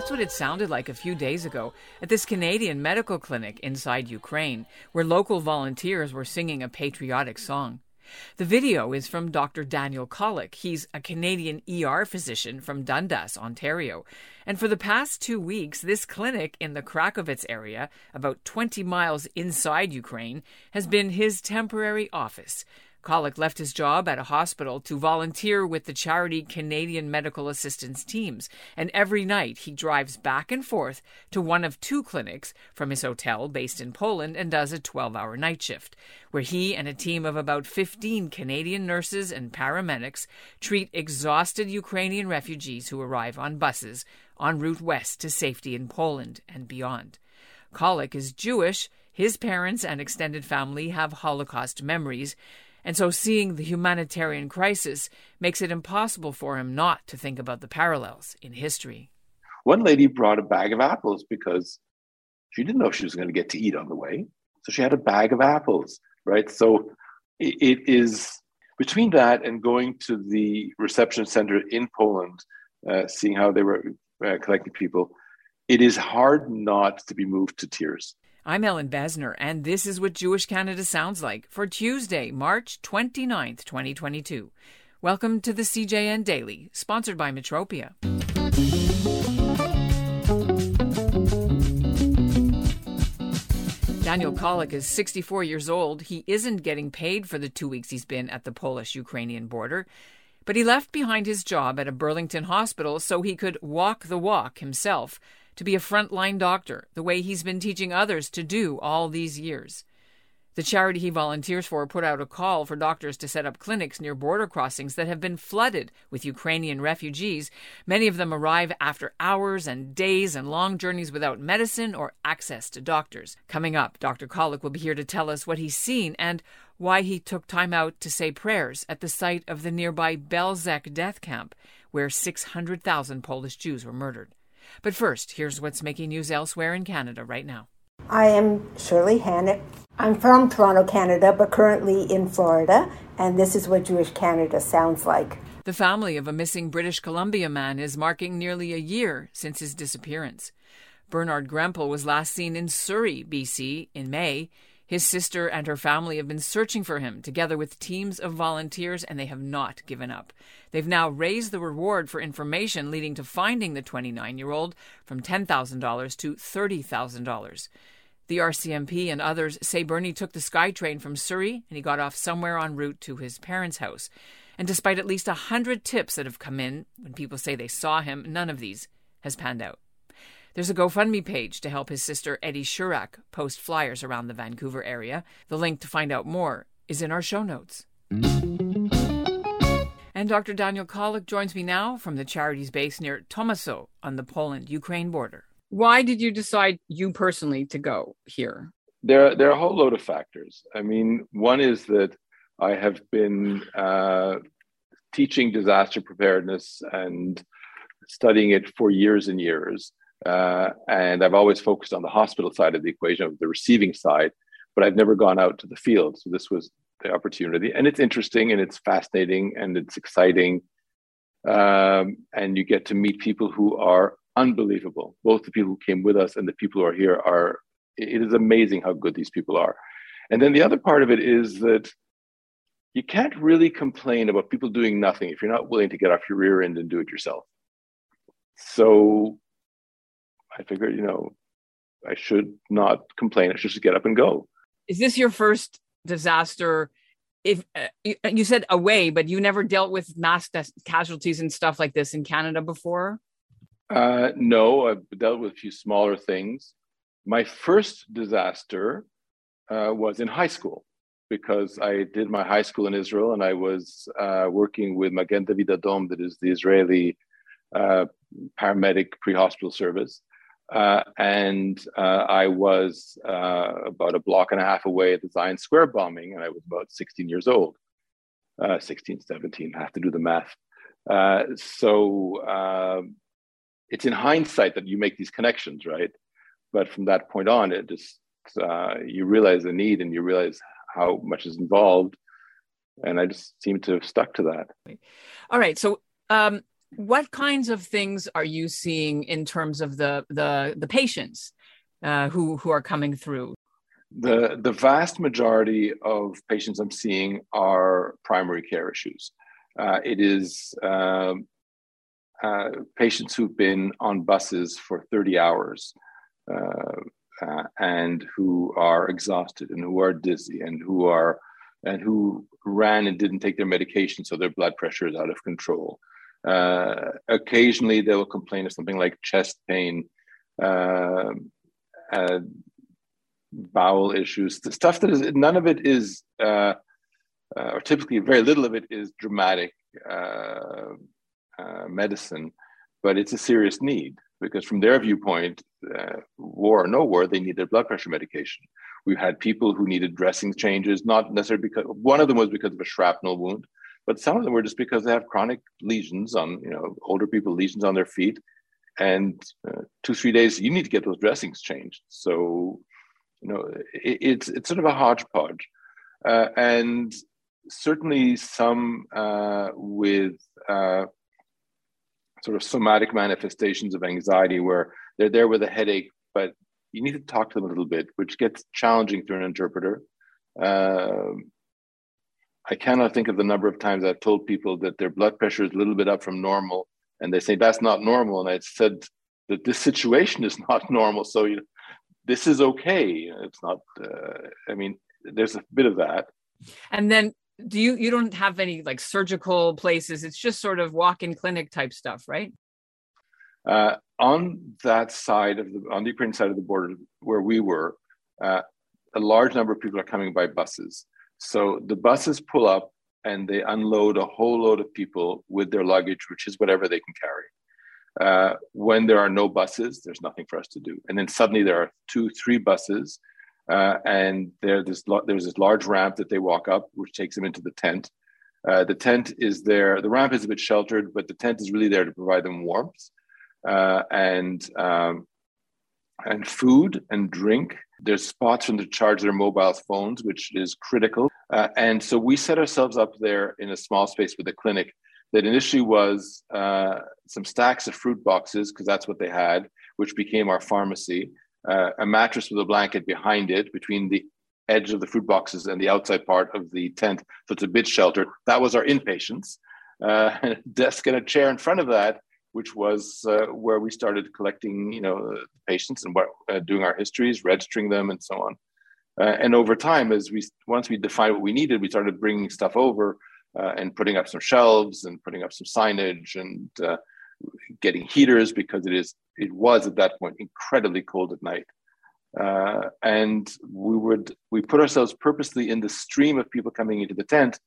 That's what it sounded like a few days ago at this Canadian medical clinic inside Ukraine, where local volunteers were singing a patriotic song. The video is from Dr. Daniel Kollek. He's a Canadian ER physician from Dundas, Ontario. And for the past two weeks, this clinic in the Krakovets area, about 20 miles inside Ukraine, has been his temporary office. Kollek left his job at a hospital to volunteer with the charity Canadian Medical Assistance Teams, and every night he drives back and forth to one of two clinics from his hotel based in Poland and does a 12 hour night shift, where he and a team of about 15 Canadian nurses and paramedics treat exhausted Ukrainian refugees who arrive on buses en route west to safety in Poland and beyond. Kollek is Jewish. His parents and extended family have Holocaust memories, and so seeing the humanitarian crisis makes it impossible for him not to think about the parallels in history. One lady brought a bag of apples because she didn't know she was going to get to eat on the way. So she had a bag of apples, right? So it is between that and going to the reception center in Poland, uh, seeing how they were uh, collecting people, it is hard not to be moved to tears. I'm Ellin Bessner, and this is what Jewish Canada sounds like for Tuesday, March 29th, 2022. Welcome to the CJN Daily, sponsored by Metropia. Daniel Kollek is 64 years old. He isn't getting paid for the two weeks he's been at the Polish Ukrainian border, but he left behind his job at a Burlington hospital so he could walk the walk himself to be a frontline doctor, the way he's been teaching others to do all these years. The charity he volunteers for put out a call for doctors to set up clinics near border crossings that have been flooded with Ukrainian refugees. Many of them arrive after hours and days and long journeys without medicine or access to doctors. Coming up, Dr. Kollek will be here to tell us what he's seen and why he took time out to say prayers at the site of the nearby Belzec death camp, where 600,000 Polish Jews were murdered. But first, here's what's making news elsewhere in Canada right now. I am Shirley Hannick. I'm from Toronto, Canada, but currently in Florida, and this is what Jewish Canada sounds like. The family of a missing British Columbia man is marking nearly a year since his disappearance. Bernard Grempel was last seen in Surrey, BC, in May. His sister and her family have been searching for him together with teams of volunteers, and they have not given up. They've now raised the reward for information leading to finding the 29 year old from $10,000 to $30,000. The RCMP and others say Bernie took the SkyTrain from Surrey and he got off somewhere en route to his parents' house. And despite at least a hundred tips that have come in when people say they saw him, none of these has panned out. There's a GoFundMe page to help his sister Eddie Shurak post flyers around the Vancouver area. The link to find out more is in our show notes. And Dr. Daniel Kollek joins me now from the charity's base near Tomaszow on the Poland Ukraine border. Why did you decide, you personally, to go here? There, there are a whole load of factors. I mean, one is that I have been uh, teaching disaster preparedness and studying it for years and years. Uh, and I've always focused on the hospital side of the equation, of the receiving side, but I've never gone out to the field. So this was the opportunity, and it's interesting and it's fascinating and it's exciting, um, and you get to meet people who are unbelievable. Both the people who came with us and the people who are here are. It is amazing how good these people are, and then the other part of it is that you can't really complain about people doing nothing if you're not willing to get off your rear end and do it yourself. So I figured, you know, I should not complain. I should just get up and go. Is this your first disaster? If uh, you, you said away, but you never dealt with mass casualties and stuff like this in Canada before? Uh, no, I've dealt with a few smaller things. My first disaster uh, was in high school because I did my high school in Israel and I was uh, working with Magen David Adom, that is the Israeli uh, paramedic pre-hospital service. Uh, and uh, I was uh, about a block and a half away at the Zion Square bombing, and I was about 16 years old, uh, 16, 17, I have to do the math. Uh, so uh, it's in hindsight that you make these connections, right? But from that point on, it just uh, you realize the need and you realize how much is involved, and I just seem to have stuck to that. All right, so. Um, what kinds of things are you seeing in terms of the the the patients uh, who who are coming through? The the vast majority of patients I'm seeing are primary care issues. Uh, it is um, uh, patients who've been on buses for 30 hours uh, uh, and who are exhausted and who are dizzy and who are and who ran and didn't take their medication, so their blood pressure is out of control. Uh, occasionally, they will complain of something like chest pain, uh, uh, bowel issues, the stuff that is none of it is, uh, uh, or typically very little of it is dramatic medicine, but it's a serious need because from their viewpoint, war or no war, they needed blood pressure medication. We've had people who needed dressing changes, not necessarily because one of them was because of a shrapnel wound but some of them were just because they have chronic lesions on, you know, older people lesions on their feet, and uh, two three days you need to get those dressings changed. So, you know, it, it's it's sort of a hodgepodge, uh, and certainly some uh, with uh, sort of somatic manifestations of anxiety where they're there with a headache, but you need to talk to them a little bit, which gets challenging through an interpreter. Um, I cannot think of the number of times I've told people that their blood pressure is a little bit up from normal, and they say that's not normal. And I said that this situation is not normal, so you this is okay. It's not. Uh, I mean, there's a bit of that. And then, do you you don't have any like surgical places? It's just sort of walk-in clinic type stuff, right? Uh, on that side of the on the Ukrainian side of the border where we were, uh, a large number of people are coming by buses. So the buses pull up and they unload a whole load of people with their luggage, which is whatever they can carry. Uh, when there are no buses, there's nothing for us to do. And then suddenly there are two, three buses, uh, and there, there's, this large ramp that they walk up, which takes them into the tent. Uh, the tent is there. The ramp is a bit sheltered, but the tent is really there to provide them warmth uh, and um, and food and drink there's spots for them to charge their mobile phones, which is critical. Uh, and so we set ourselves up there in a small space with a clinic that initially was uh, some stacks of fruit boxes, because that's what they had, which became our pharmacy, uh, a mattress with a blanket behind it between the edge of the fruit boxes and the outside part of the tent. So it's a bit sheltered. That was our inpatients. Uh, desk and a chair in front of that which was uh, where we started collecting, you know, patients and what, uh, doing our histories, registering them, and so on. Uh, and over time, as we once we defined what we needed, we started bringing stuff over uh, and putting up some shelves and putting up some signage and uh, getting heaters because it is it was at that point incredibly cold at night. Uh, and we would we put ourselves purposely in the stream of people coming into the tent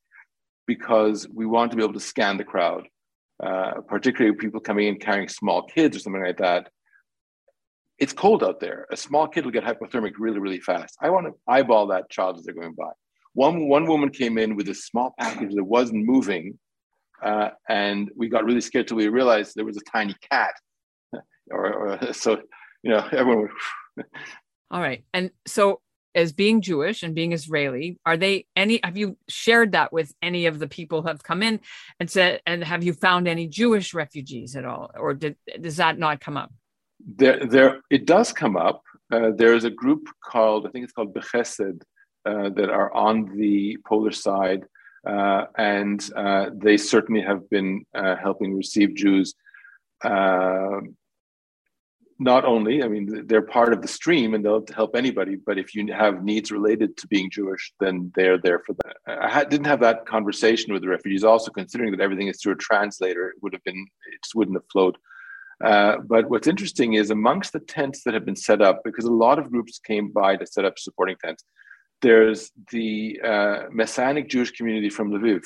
because we wanted to be able to scan the crowd uh, particularly people coming in carrying small kids or something like that. It's cold out there. A small kid will get hypothermic really, really fast. I want to eyeball that child as they're going by. One, one woman came in with a small package that wasn't moving, uh, and we got really scared till we realized there was a tiny cat. or, or so, you know, everyone. All right, and so as being Jewish and being Israeli, are they any? Have you shared that with any of the people who have come in and said? And have you found any Jewish refugees at all, or did, does that not come up? There, there, it does come up. Uh, there is a group called, I think it's called Bechesed, uh, that are on the Polish side, uh, and uh, they certainly have been uh, helping receive Jews uh, not only, I mean, they're part of the stream and they'll help anybody, but if you have needs related to being Jewish, then they're there for that. I didn't have that conversation with the refugees, also considering that everything is through a translator, it would have been, it just wouldn't have flowed. Uh, but what's interesting is amongst the tents that have been set up, because a lot of groups came by to set up supporting tents, there's the uh, Messianic Jewish community from Lviv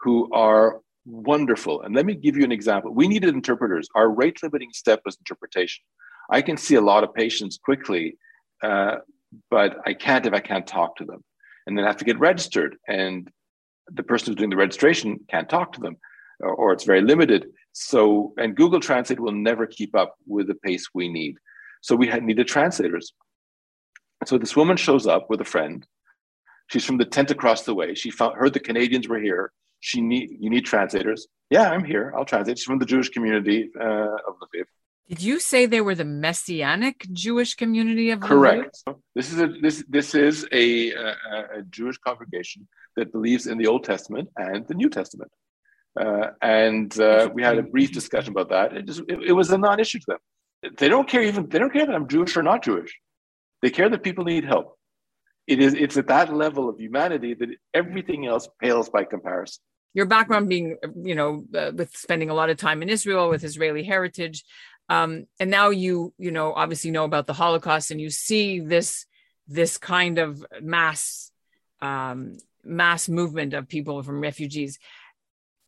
who are wonderful. And let me give you an example. We needed interpreters. Our rate limiting step was interpretation. I can see a lot of patients quickly, uh, but I can't if I can't talk to them. And then I have to get registered. And the person who's doing the registration can't talk to them. or, or it's very limited. So, and Google Translate will never keep up with the pace we need. So we had needed translators. So this woman shows up with a friend. She's from the tent across the way. She found, heard the Canadians were here. She need you need translators. Yeah, I'm here. I'll translate. She's from the Jewish community uh, of Lviv. Did you say they were the Messianic Jewish community of Correct. Lviv? This is a this this is a, a, a, Jewish congregation that believes in the Old Testament and the New Testament. Uh, and uh, we had a brief discussion about that. It just it, it was a non-issue to them. They don't care even they don't care that I'm Jewish or not Jewish. They care that people need help. It is it's at that level of humanity that everything else pales by comparison. Your background being, you know, uh, with spending a lot of time in Israel with Israeli heritage, um, and now you, you know, obviously know about the Holocaust, and you see this this kind of mass um, mass movement of people from refugees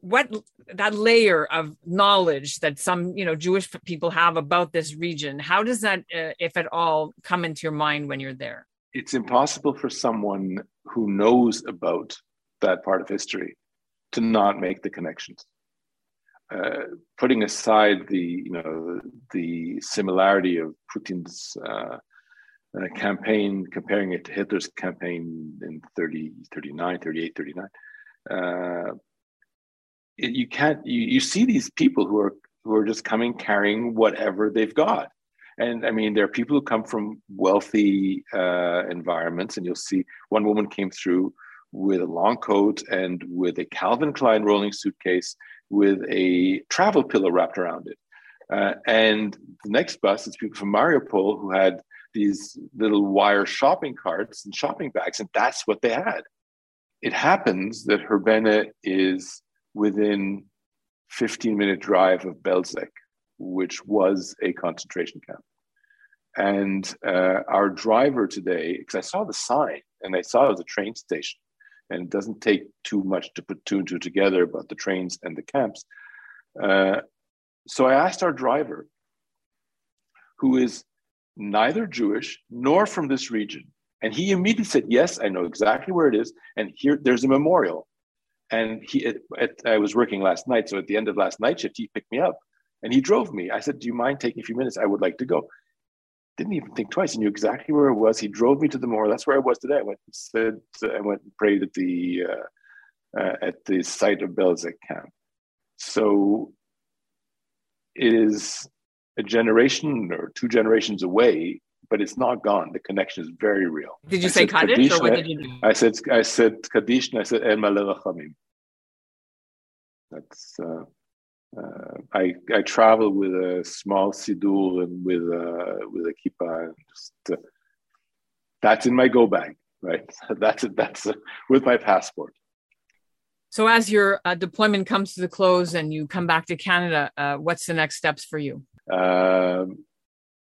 what that layer of knowledge that some you know jewish people have about this region how does that uh, if at all come into your mind when you're there it's impossible for someone who knows about that part of history to not make the connections. Uh, putting aside the you know the similarity of putin's uh, uh campaign comparing it to hitler's campaign in 30 39 38 39 uh, you can't you, you see these people who are who are just coming carrying whatever they've got and i mean there are people who come from wealthy uh, environments and you'll see one woman came through with a long coat and with a calvin klein rolling suitcase with a travel pillow wrapped around it. Uh, and the next bus is people from mariupol who had these little wire shopping carts and shopping bags and that's what they had. It happens that Hrebenne is within 15 minute drive of Belzec, which was a concentration camp. And uh, our driver today, because I saw the sign and I saw it was a train station, and it doesn't take too much to put two and two together about the trains and the camps. Uh, so I asked our driver, who is neither Jewish nor from this region, and he immediately said, "Yes, I know exactly where it is, and here there's a memorial." And he, it, I was working last night, so at the end of last night shift, he picked me up and he drove me. I said, "Do you mind taking a few minutes? I would like to go." Didn't even think twice. He knew exactly where it was. He drove me to the memorial. That's where I was today. I went and said, I went and prayed at the uh, uh, at the site of Belzec camp. So it is a generation or two generations away but it's not gone. The connection is very real. Did you I say Kaddish, or what did you do? I said I said Kaddish and I said El Malei Rachamim. That's uh, uh, I I travel with a small siddur and with a with a kippah and just uh, that's in my go bag, right? that's. That's uh, with my passport. So as your uh, deployment comes to the close and you come back to Canada, uh, what's the next steps for you? Um,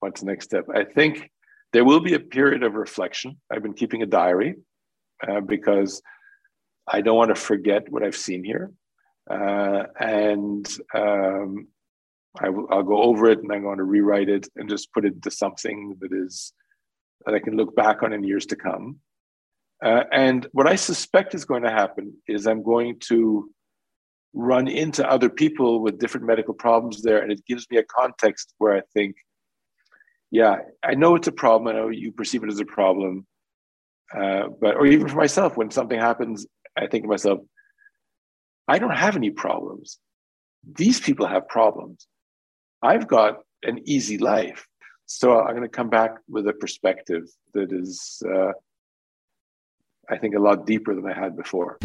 what's the next step? I think there will be a period of reflection. I've been keeping a diary uh, because I don't want to forget what I've seen here. Uh, and um, I will, I'll go over it and I'm going to rewrite it and just put it into something that is that I can look back on in years to come. Uh, and what I suspect is going to happen is I'm going to run into other people with different medical problems there, and it gives me a context where I think yeah, I know it's a problem. I know you perceive it as a problem. Uh, but, or even for myself, when something happens, I think to myself, I don't have any problems. These people have problems. I've got an easy life. So I'm going to come back with a perspective that is, uh, I think, a lot deeper than I had before.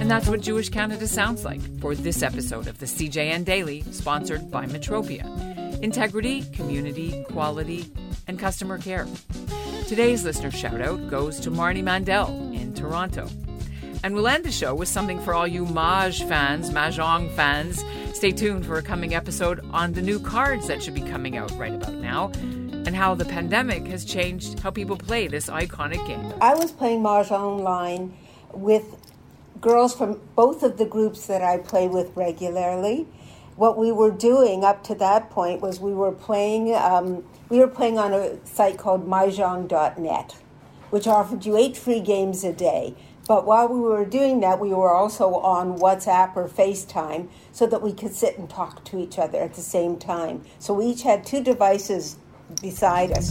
And that's what Jewish Canada sounds like for this episode of the CJN Daily, sponsored by Metropia integrity, community, quality, and customer care. Today's listener shout out goes to Marnie Mandel in Toronto. And we'll end the show with something for all you Maj fans, Mahjong fans. Stay tuned for a coming episode on the new cards that should be coming out right about now and how the pandemic has changed how people play this iconic game. I was playing Mahjong online with girls from both of the groups that I play with regularly what we were doing up to that point was we were playing um, we were playing on a site called myjong.net which offered you eight free games a day But while we were doing that, we were also on WhatsApp or FaceTime so that we could sit and talk to each other at the same time. So we each had two devices beside us.